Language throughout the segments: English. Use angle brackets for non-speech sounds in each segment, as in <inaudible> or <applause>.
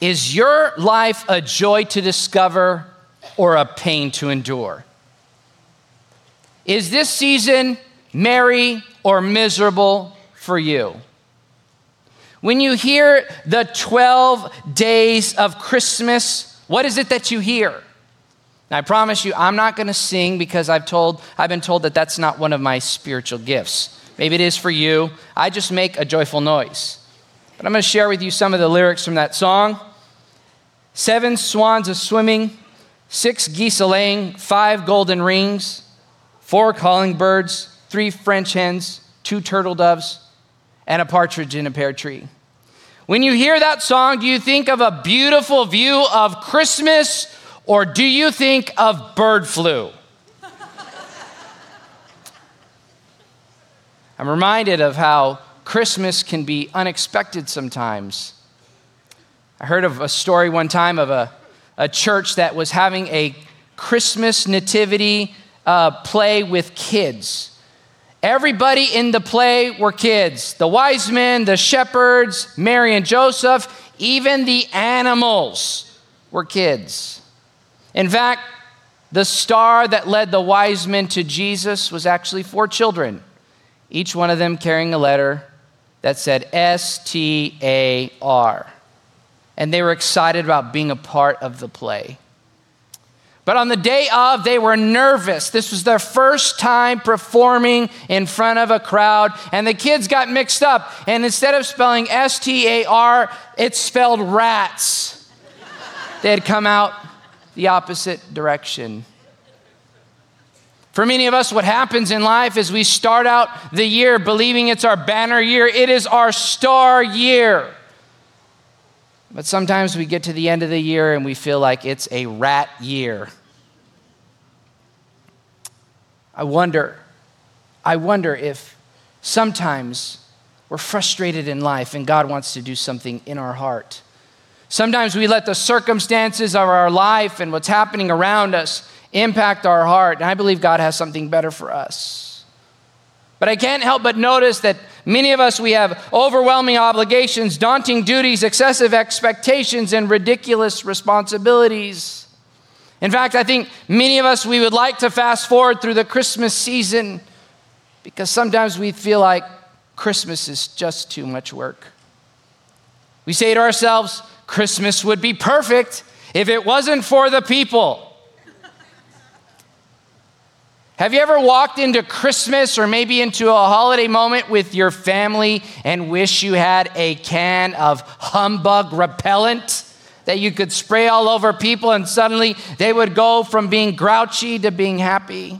Is your life a joy to discover or a pain to endure? Is this season merry or miserable for you? When you hear the 12 days of Christmas, what is it that you hear? Now, I promise you, I'm not going to sing because I've, told, I've been told that that's not one of my spiritual gifts. Maybe it is for you. I just make a joyful noise. But I'm going to share with you some of the lyrics from that song. Seven swans a swimming, six geese a laying, five golden rings, four calling birds, three French hens, two turtle doves, and a partridge in a pear tree. When you hear that song, do you think of a beautiful view of Christmas or do you think of bird flu? I'm reminded of how Christmas can be unexpected sometimes. I heard of a story one time of a, a church that was having a Christmas nativity uh, play with kids. Everybody in the play were kids the wise men, the shepherds, Mary and Joseph, even the animals were kids. In fact, the star that led the wise men to Jesus was actually four children, each one of them carrying a letter that said S T A R. And they were excited about being a part of the play. But on the day of, they were nervous. This was their first time performing in front of a crowd, and the kids got mixed up. And instead of spelling S T A R, it spelled rats. they had come out the opposite direction. For many of us, what happens in life is we start out the year believing it's our banner year, it is our star year. But sometimes we get to the end of the year and we feel like it's a rat year. I wonder, I wonder if sometimes we're frustrated in life and God wants to do something in our heart. Sometimes we let the circumstances of our life and what's happening around us impact our heart, and I believe God has something better for us. But I can't help but notice that many of us, we have overwhelming obligations, daunting duties, excessive expectations, and ridiculous responsibilities. In fact, I think many of us, we would like to fast forward through the Christmas season because sometimes we feel like Christmas is just too much work. We say to ourselves, Christmas would be perfect if it wasn't for the people. Have you ever walked into Christmas or maybe into a holiday moment with your family and wish you had a can of humbug repellent? that you could spray all over people and suddenly they would go from being grouchy to being happy.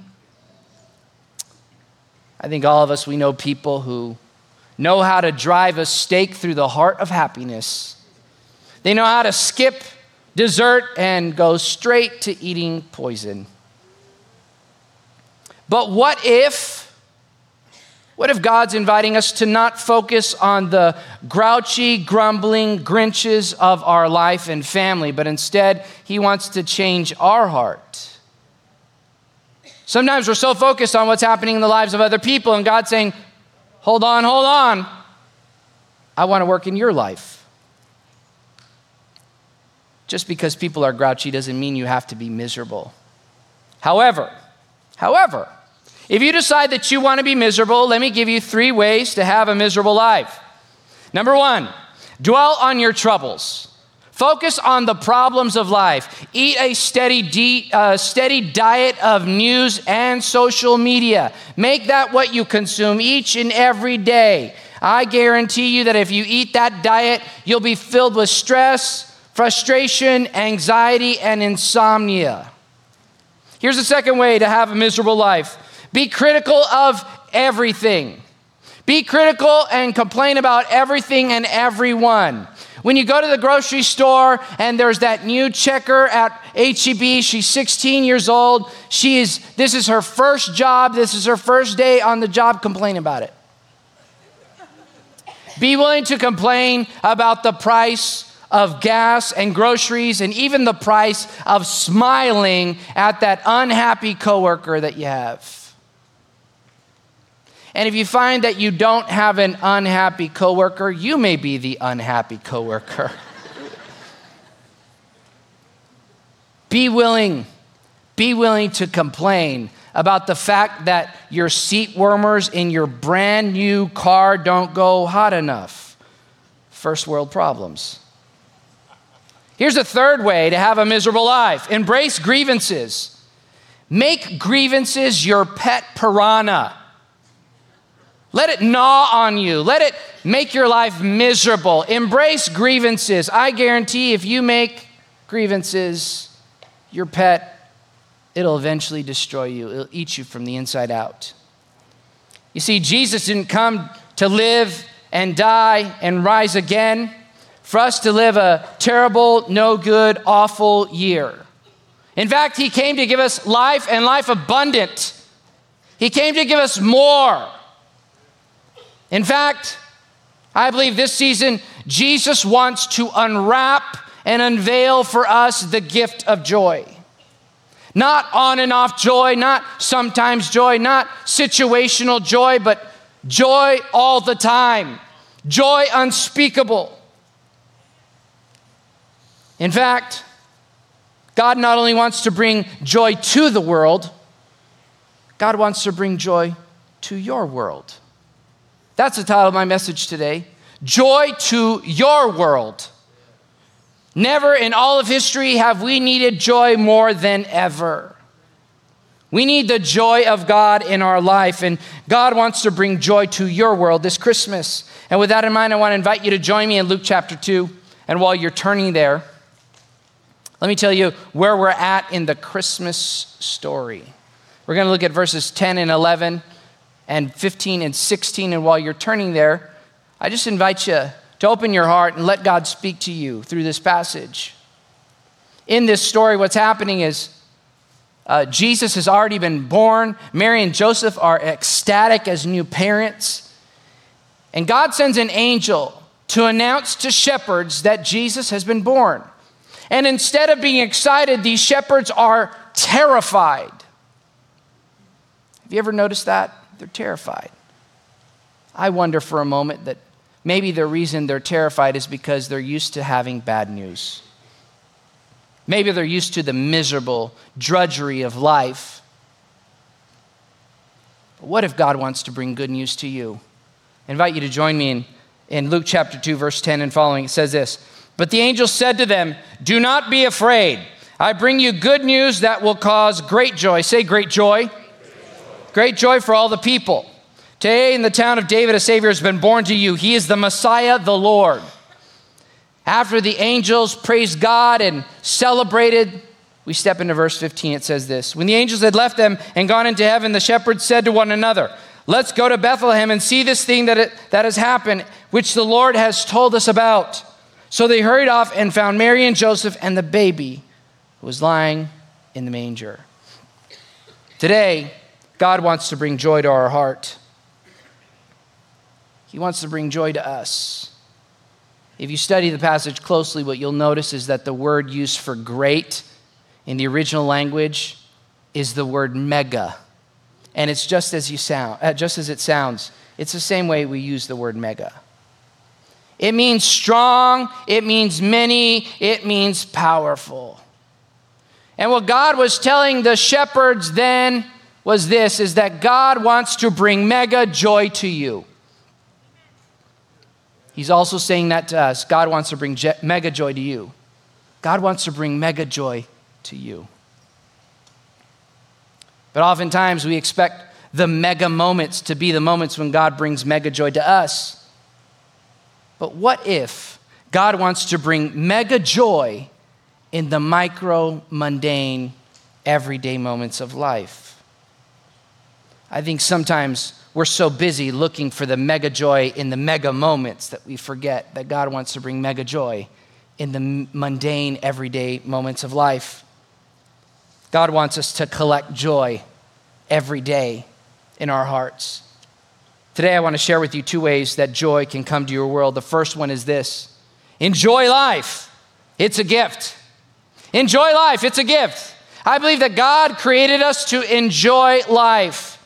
I think all of us, we know people who know how to drive a stake through the heart of happiness. They know how to skip dessert and go straight to eating poison. But what if what if God's inviting us to not focus on the grouchy, grumbling Grinches of our life and family, but instead, He wants to change our heart? Sometimes we're so focused on what's happening in the lives of other people, and God's saying, Hold on, hold on. I want to work in your life. Just because people are grouchy doesn't mean you have to be miserable. However, however, if you decide that you want to be miserable, let me give you three ways to have a miserable life. Number one, dwell on your troubles. Focus on the problems of life. Eat a steady, de- uh, steady diet of news and social media. Make that what you consume each and every day. I guarantee you that if you eat that diet, you'll be filled with stress, frustration, anxiety, and insomnia. Here's the second way to have a miserable life be critical of everything. Be critical and complain about everything and everyone. When you go to the grocery store and there's that new checker at HEB, she's 16 years old. She is this is her first job, this is her first day on the job, complain about it. Be willing to complain about the price of gas and groceries and even the price of smiling at that unhappy coworker that you have. And if you find that you don't have an unhappy coworker, you may be the unhappy coworker. <laughs> be willing, be willing to complain about the fact that your seat warmers in your brand new car don't go hot enough. First world problems. Here's a third way to have a miserable life embrace grievances. Make grievances your pet piranha. Let it gnaw on you. Let it make your life miserable. Embrace grievances. I guarantee if you make grievances your pet, it'll eventually destroy you. It'll eat you from the inside out. You see, Jesus didn't come to live and die and rise again for us to live a terrible, no good, awful year. In fact, He came to give us life and life abundant. He came to give us more. In fact, I believe this season, Jesus wants to unwrap and unveil for us the gift of joy. Not on and off joy, not sometimes joy, not situational joy, but joy all the time, joy unspeakable. In fact, God not only wants to bring joy to the world, God wants to bring joy to your world. That's the title of my message today Joy to Your World. Never in all of history have we needed joy more than ever. We need the joy of God in our life, and God wants to bring joy to your world this Christmas. And with that in mind, I want to invite you to join me in Luke chapter 2. And while you're turning there, let me tell you where we're at in the Christmas story. We're going to look at verses 10 and 11 and 15 and 16. And while you're turning there, I just invite you to open your heart and let God speak to you through this passage. In this story, what's happening is uh, Jesus has already been born. Mary and Joseph are ecstatic as new parents. And God sends an angel to announce to shepherds that Jesus has been born. And instead of being excited, these shepherds are terrified. Have you ever noticed that? They're terrified. I wonder for a moment that maybe the reason they're terrified is because they're used to having bad news. Maybe they're used to the miserable drudgery of life. But what if God wants to bring good news to you? I invite you to join me in, in Luke chapter 2, verse 10 and following. It says this But the angel said to them, Do not be afraid. I bring you good news that will cause great joy. Say, great joy Great joy for all the people. Today in the town of David, a Savior has been born to you. He is the Messiah, the Lord. After the angels praised God and celebrated, we step into verse 15. It says this When the angels had left them and gone into heaven, the shepherds said to one another, Let's go to Bethlehem and see this thing that, it, that has happened, which the Lord has told us about. So they hurried off and found Mary and Joseph and the baby who was lying in the manger. Today, God wants to bring joy to our heart. He wants to bring joy to us. If you study the passage closely, what you'll notice is that the word used for great in the original language is the word mega. And it's just as you sound, uh, just as it sounds. It's the same way we use the word mega. It means strong, it means many, it means powerful. And what God was telling the shepherds then was this is that God wants to bring mega joy to you. He's also saying that to us. God wants to bring je- mega joy to you. God wants to bring mega joy to you. But oftentimes we expect the mega moments to be the moments when God brings mega joy to us. But what if God wants to bring mega joy in the micro, mundane, everyday moments of life? I think sometimes we're so busy looking for the mega joy in the mega moments that we forget that God wants to bring mega joy in the mundane, everyday moments of life. God wants us to collect joy every day in our hearts. Today, I want to share with you two ways that joy can come to your world. The first one is this enjoy life, it's a gift. Enjoy life, it's a gift. I believe that God created us to enjoy life.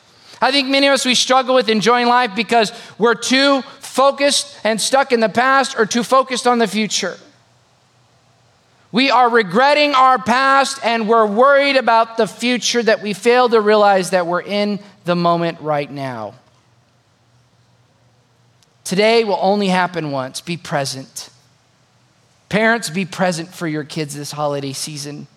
I think many of us, we struggle with enjoying life because we're too focused and stuck in the past or too focused on the future. We are regretting our past and we're worried about the future that we fail to realize that we're in the moment right now. Today will only happen once. Be present. Parents, be present for your kids this holiday season.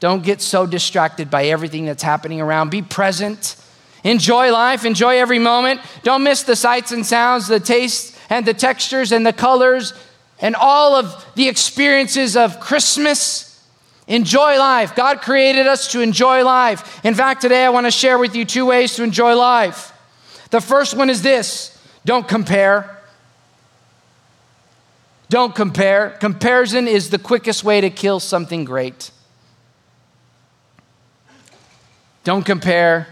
Don't get so distracted by everything that's happening around. Be present. Enjoy life. Enjoy every moment. Don't miss the sights and sounds, the tastes and the textures and the colors and all of the experiences of Christmas. Enjoy life. God created us to enjoy life. In fact, today I want to share with you two ways to enjoy life. The first one is this don't compare. Don't compare. Comparison is the quickest way to kill something great. Don't compare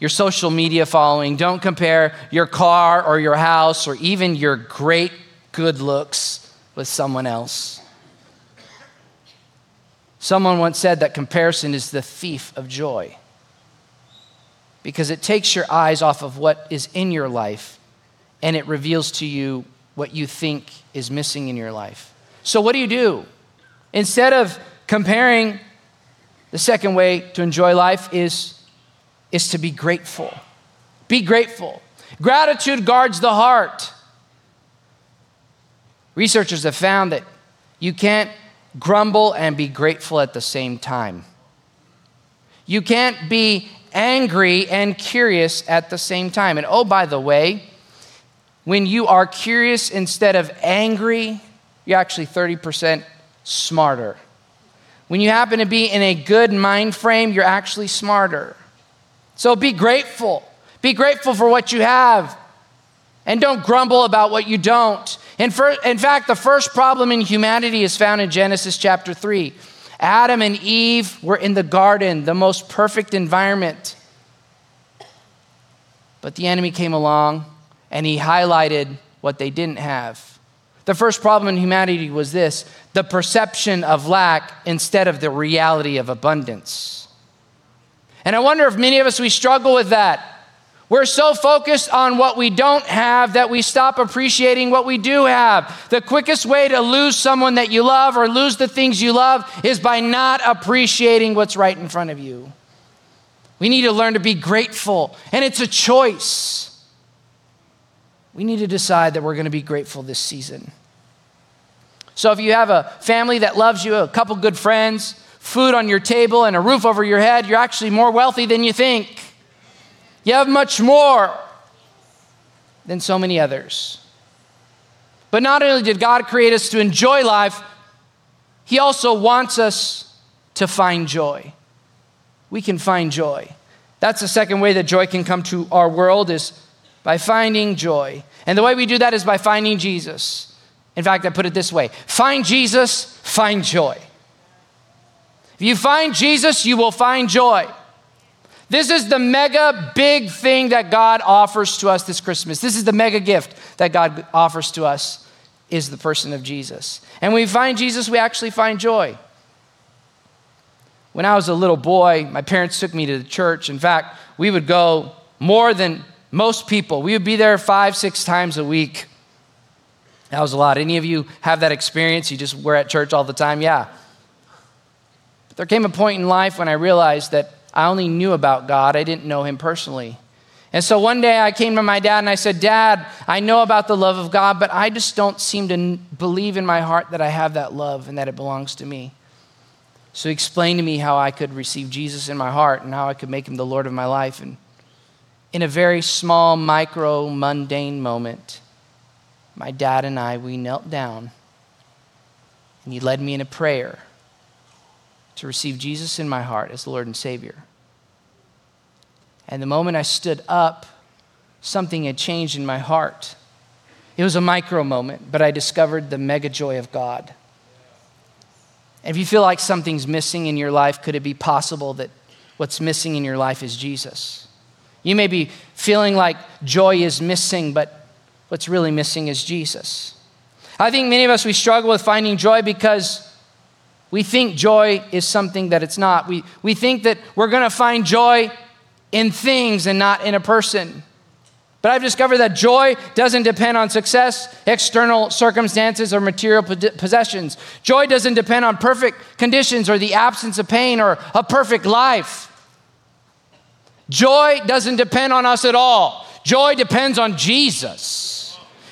your social media following. Don't compare your car or your house or even your great good looks with someone else. Someone once said that comparison is the thief of joy because it takes your eyes off of what is in your life and it reveals to you what you think is missing in your life. So, what do you do? Instead of comparing, the second way to enjoy life is, is to be grateful. Be grateful. Gratitude guards the heart. Researchers have found that you can't grumble and be grateful at the same time. You can't be angry and curious at the same time. And oh, by the way, when you are curious instead of angry, you're actually 30% smarter. When you happen to be in a good mind frame, you're actually smarter. So be grateful. Be grateful for what you have. And don't grumble about what you don't. In, for, in fact, the first problem in humanity is found in Genesis chapter 3. Adam and Eve were in the garden, the most perfect environment. But the enemy came along and he highlighted what they didn't have. The first problem in humanity was this the perception of lack instead of the reality of abundance. And I wonder if many of us, we struggle with that. We're so focused on what we don't have that we stop appreciating what we do have. The quickest way to lose someone that you love or lose the things you love is by not appreciating what's right in front of you. We need to learn to be grateful, and it's a choice. We need to decide that we're going to be grateful this season. So, if you have a family that loves you, a couple good friends, food on your table, and a roof over your head, you're actually more wealthy than you think. You have much more than so many others. But not only did God create us to enjoy life, He also wants us to find joy. We can find joy. That's the second way that joy can come to our world is by finding joy. And the way we do that is by finding Jesus. In fact, I put it this way find Jesus, find joy. If you find Jesus, you will find joy. This is the mega big thing that God offers to us this Christmas. This is the mega gift that God offers to us is the person of Jesus. And when we find Jesus, we actually find joy. When I was a little boy, my parents took me to the church. In fact, we would go more than most people, we would be there five, six times a week. That was a lot. Any of you have that experience? You just were at church all the time? Yeah. There came a point in life when I realized that I only knew about God, I didn't know Him personally. And so one day I came to my dad and I said, Dad, I know about the love of God, but I just don't seem to believe in my heart that I have that love and that it belongs to me. So he explained to me how I could receive Jesus in my heart and how I could make him the Lord of my life. And in a very small, micro, mundane moment, my dad and I, we knelt down and he led me in a prayer to receive Jesus in my heart as the Lord and Savior. And the moment I stood up, something had changed in my heart. It was a micro moment, but I discovered the mega joy of God. And if you feel like something's missing in your life, could it be possible that what's missing in your life is Jesus? You may be feeling like joy is missing, but what's really missing is Jesus. I think many of us, we struggle with finding joy because we think joy is something that it's not. We, we think that we're going to find joy in things and not in a person. But I've discovered that joy doesn't depend on success, external circumstances, or material possessions. Joy doesn't depend on perfect conditions or the absence of pain or a perfect life. Joy doesn't depend on us at all. Joy depends on Jesus.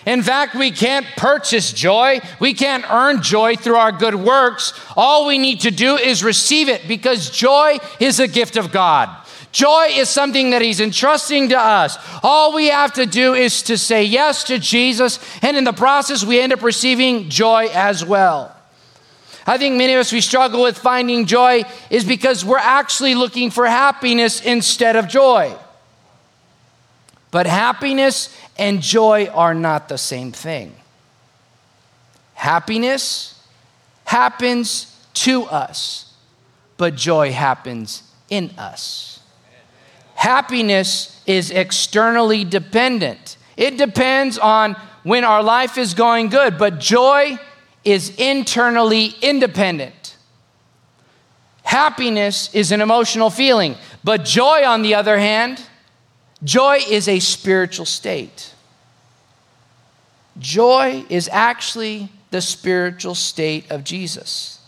In fact, we can't purchase joy. We can't earn joy through our good works. All we need to do is receive it because joy is a gift of God. Joy is something that He's entrusting to us. All we have to do is to say yes to Jesus, and in the process, we end up receiving joy as well. I think many of us, we struggle with finding joy is because we're actually looking for happiness instead of joy. But happiness and joy are not the same thing. Happiness happens to us, but joy happens in us. Happiness is externally dependent, it depends on when our life is going good, but joy is internally independent. Happiness is an emotional feeling, but joy, on the other hand, joy is a spiritual state. Joy is actually the spiritual state of Jesus.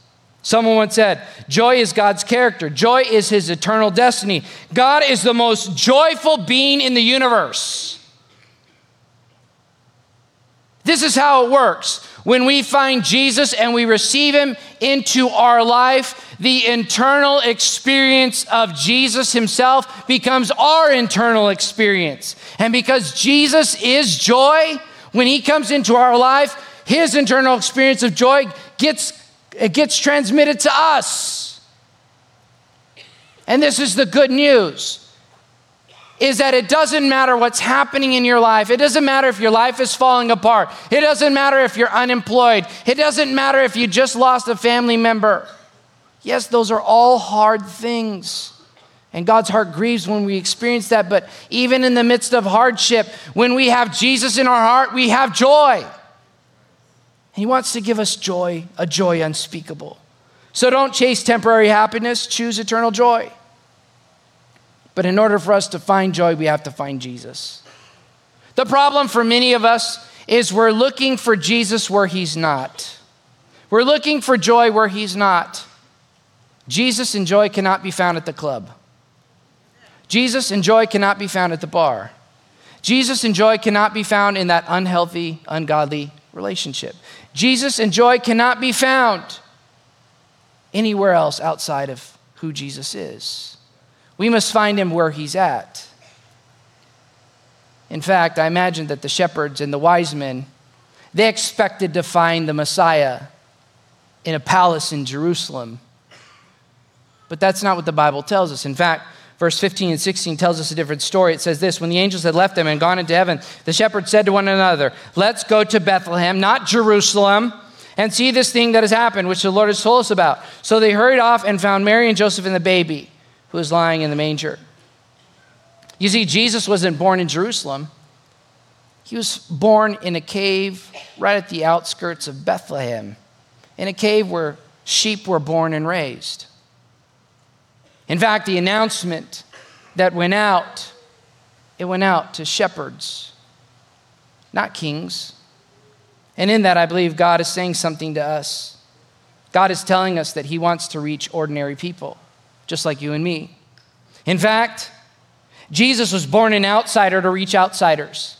Someone once said, Joy is God's character, joy is his eternal destiny. God is the most joyful being in the universe. This is how it works. When we find Jesus and we receive him into our life, the internal experience of Jesus himself becomes our internal experience. And because Jesus is joy, when he comes into our life, his internal experience of joy gets, it gets transmitted to us. And this is the good news is that it doesn't matter what's happening in your life. It doesn't matter if your life is falling apart. It doesn't matter if you're unemployed. It doesn't matter if you just lost a family member. Yes, those are all hard things. And God's heart grieves when we experience that. But even in the midst of hardship, when we have Jesus in our heart, we have joy. He wants to give us joy, a joy unspeakable. So don't chase temporary happiness, choose eternal joy. But in order for us to find joy, we have to find Jesus. The problem for many of us is we're looking for Jesus where he's not. We're looking for joy where he's not. Jesus and joy cannot be found at the club. Jesus and joy cannot be found at the bar. Jesus and joy cannot be found in that unhealthy, ungodly relationship. Jesus and joy cannot be found anywhere else outside of who Jesus is. We must find him where he's at. In fact, I imagine that the shepherds and the wise men, they expected to find the Messiah in a palace in Jerusalem. But that's not what the Bible tells us. In fact, verse 15 and 16 tells us a different story. It says this When the angels had left them and gone into heaven, the shepherds said to one another, Let's go to Bethlehem, not Jerusalem, and see this thing that has happened, which the Lord has told us about. So they hurried off and found Mary and Joseph and the baby who was lying in the manger. You see, Jesus wasn't born in Jerusalem. He was born in a cave right at the outskirts of Bethlehem, in a cave where sheep were born and raised. In fact, the announcement that went out, it went out to shepherds, not kings. And in that, I believe God is saying something to us. God is telling us that He wants to reach ordinary people just like you and me. In fact, Jesus was born an outsider to reach outsiders.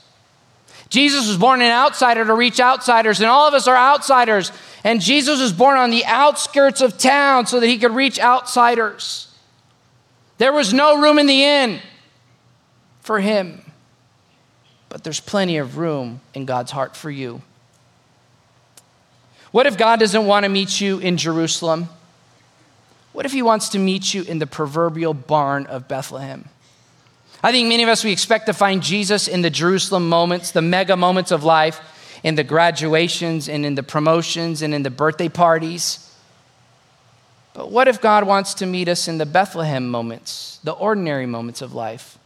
Jesus was born an outsider to reach outsiders, and all of us are outsiders. And Jesus was born on the outskirts of town so that he could reach outsiders. There was no room in the inn for him, but there's plenty of room in God's heart for you. What if God doesn't want to meet you in Jerusalem? What if he wants to meet you in the proverbial barn of Bethlehem? I think many of us, we expect to find Jesus in the Jerusalem moments, the mega moments of life, in the graduations and in the promotions and in the birthday parties. But what if God wants to meet us in the Bethlehem moments, the ordinary moments of life?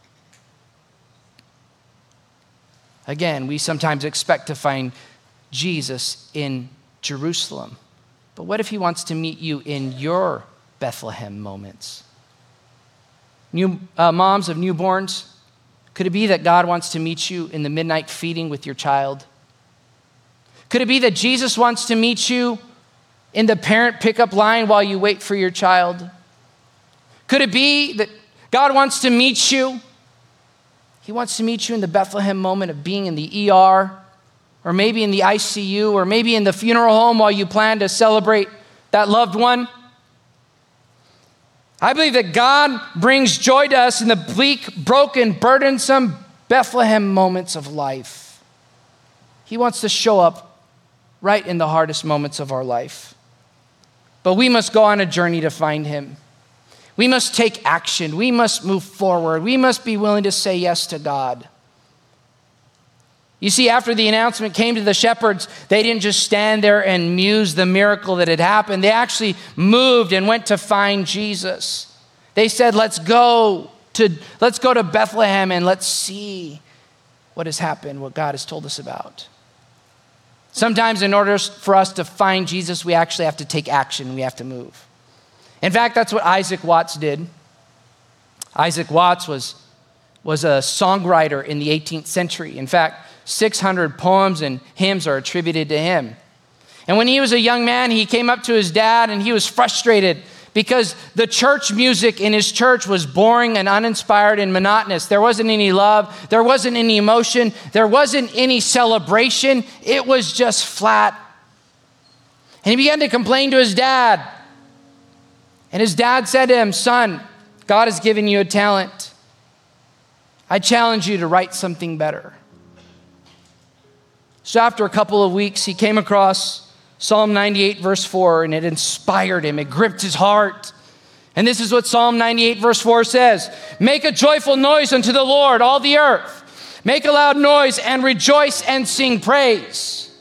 Again, we sometimes expect to find Jesus in Jerusalem. But what if he wants to meet you in your Bethlehem moments. New, uh, moms of newborns, Could it be that God wants to meet you in the midnight feeding with your child? Could it be that Jesus wants to meet you in the parent pickup line while you wait for your child? Could it be that God wants to meet you? He wants to meet you in the Bethlehem moment of being in the ER, or maybe in the ICU, or maybe in the funeral home while you plan to celebrate that loved one. I believe that God brings joy to us in the bleak, broken, burdensome Bethlehem moments of life. He wants to show up right in the hardest moments of our life. But we must go on a journey to find Him. We must take action. We must move forward. We must be willing to say yes to God. You see, after the announcement came to the shepherds, they didn't just stand there and muse the miracle that had happened. They actually moved and went to find Jesus. They said, Let's go to, let's go to Bethlehem and let's see what has happened, what God has told us about. Sometimes, in order for us to find Jesus, we actually have to take action, we have to move. In fact, that's what Isaac Watts did. Isaac Watts was, was a songwriter in the 18th century. In fact, 600 poems and hymns are attributed to him. And when he was a young man, he came up to his dad and he was frustrated because the church music in his church was boring and uninspired and monotonous. There wasn't any love, there wasn't any emotion, there wasn't any celebration. It was just flat. And he began to complain to his dad. And his dad said to him, Son, God has given you a talent. I challenge you to write something better. So, after a couple of weeks, he came across Psalm 98, verse 4, and it inspired him. It gripped his heart. And this is what Psalm 98, verse 4 says Make a joyful noise unto the Lord, all the earth. Make a loud noise and rejoice and sing praise.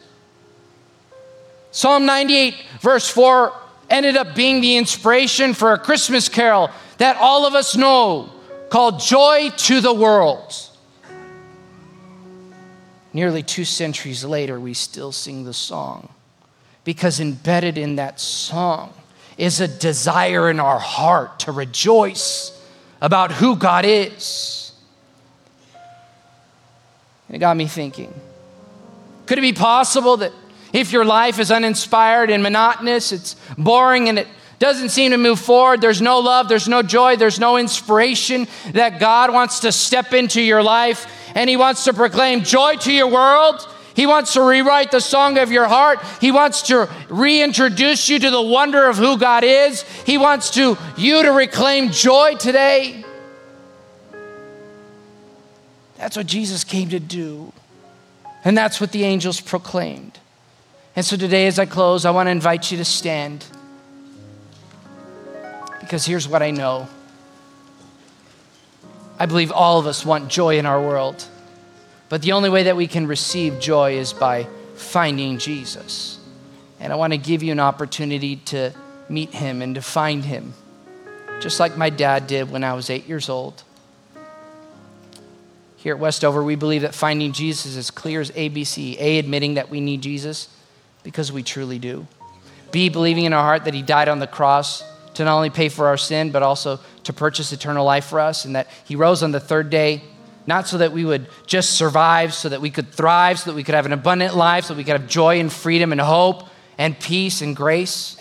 Psalm 98, verse 4 ended up being the inspiration for a Christmas carol that all of us know called Joy to the World. Nearly two centuries later, we still sing the song because embedded in that song is a desire in our heart to rejoice about who God is. it got me thinking could it be possible that if your life is uninspired and monotonous, it's boring and it doesn't seem to move forward, there's no love, there's no joy, there's no inspiration, that God wants to step into your life and He wants to proclaim joy to your world. He wants to rewrite the song of your heart. He wants to reintroduce you to the wonder of who God is. He wants to you to reclaim joy today. That's what Jesus came to do. And that's what the angels proclaimed. And so today, as I close, I want to invite you to stand. Because here's what I know I believe all of us want joy in our world. But the only way that we can receive joy is by finding Jesus. And I want to give you an opportunity to meet him and to find him, just like my dad did when I was eight years old. Here at Westover, we believe that finding Jesus is clear as ABC. A, admitting that we need Jesus because we truly do. B, believing in our heart that he died on the cross to not only pay for our sin, but also to purchase eternal life for us, and that He rose on the third day, not so that we would just survive, so that we could thrive, so that we could have an abundant life, so that we could have joy and freedom and hope and peace and grace,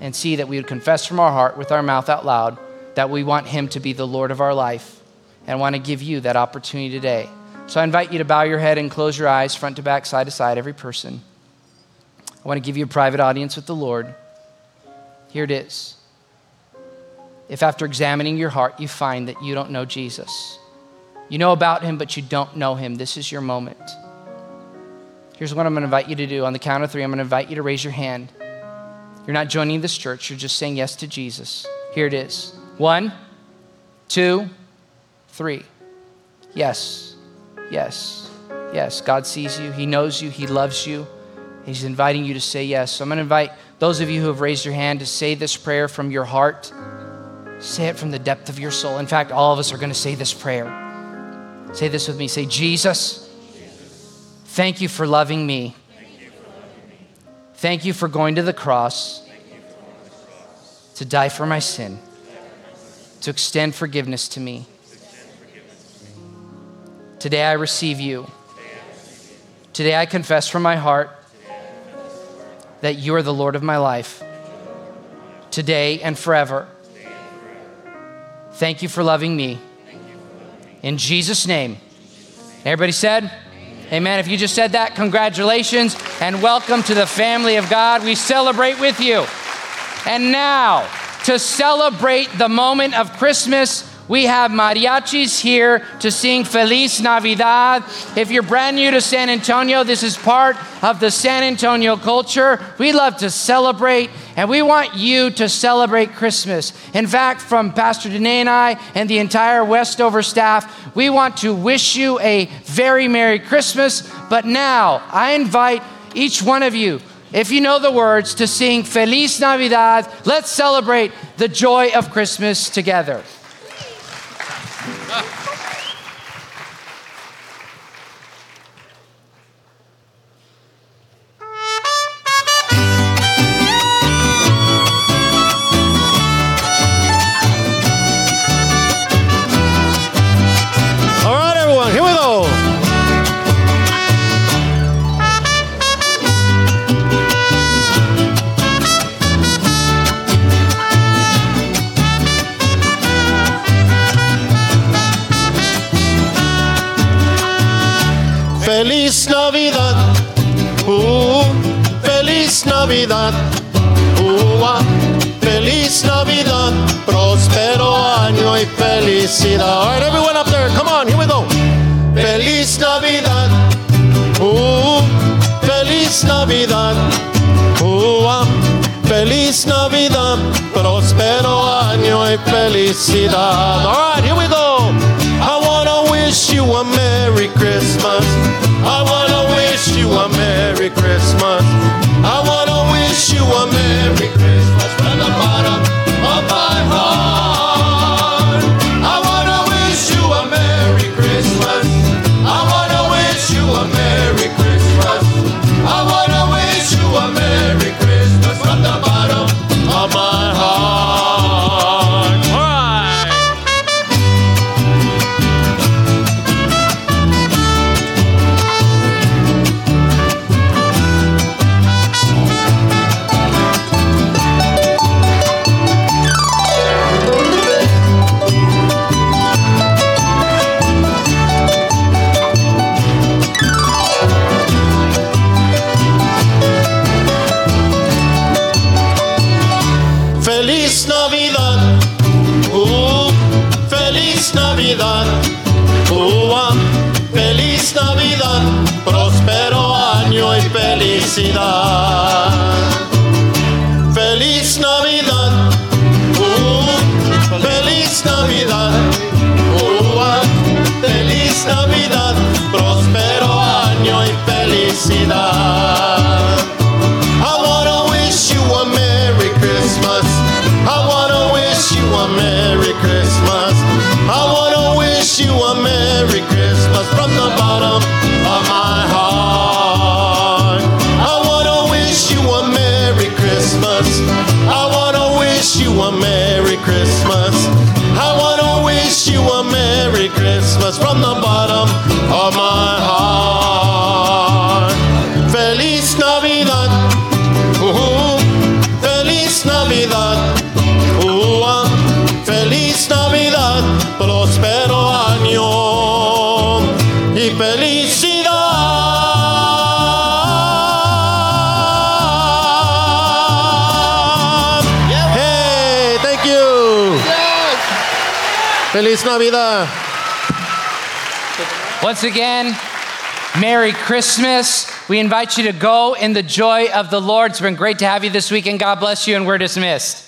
and see that we would confess from our heart with our mouth out loud that we want Him to be the Lord of our life. And want to give you that opportunity today. So I invite you to bow your head and close your eyes, front to back, side to side, every person. I want to give you a private audience with the Lord. Here it is. If after examining your heart you find that you don't know Jesus, you know about him, but you don't know him, this is your moment. Here's what I'm going to invite you to do. On the count of three, I'm going to invite you to raise your hand. You're not joining this church, you're just saying yes to Jesus. Here it is. One, two, three. Yes, yes, yes. God sees you, He knows you, He loves you. He's inviting you to say yes. So I'm going to invite those of you who have raised your hand to say this prayer from your heart. Say it from the depth of your soul. In fact, all of us are going to say this prayer. Say this with me. Say, Jesus, thank you for loving me. Thank you for going to the cross to die for my sin, to extend forgiveness to me. Today I receive you. Today I confess from my heart that you are the Lord of my life, today and forever. Thank you for loving me. In Jesus' name. Everybody said, Amen. If you just said that, congratulations and welcome to the family of God. We celebrate with you. And now, to celebrate the moment of Christmas, we have mariachis here to sing Feliz Navidad. If you're brand new to San Antonio, this is part of the San Antonio culture. We love to celebrate, and we want you to celebrate Christmas. In fact, from Pastor Danae and I and the entire Westover staff, we want to wish you a very Merry Christmas. But now, I invite each one of you if you know the words, to sing Feliz Navidad. Let's celebrate the joy of Christmas together. Año y felicidad. All right, everyone up there, come on, here we go. Feliz Navidad, uh, feliz Navidad, uh, feliz Navidad, próspero año y felicidad. All right, here we go. I wanna wish you a Merry Christmas. Feliz Navidad. Once again, Merry Christmas. We invite you to go in the joy of the Lord. It's been great to have you this weekend. God bless you, and we're dismissed.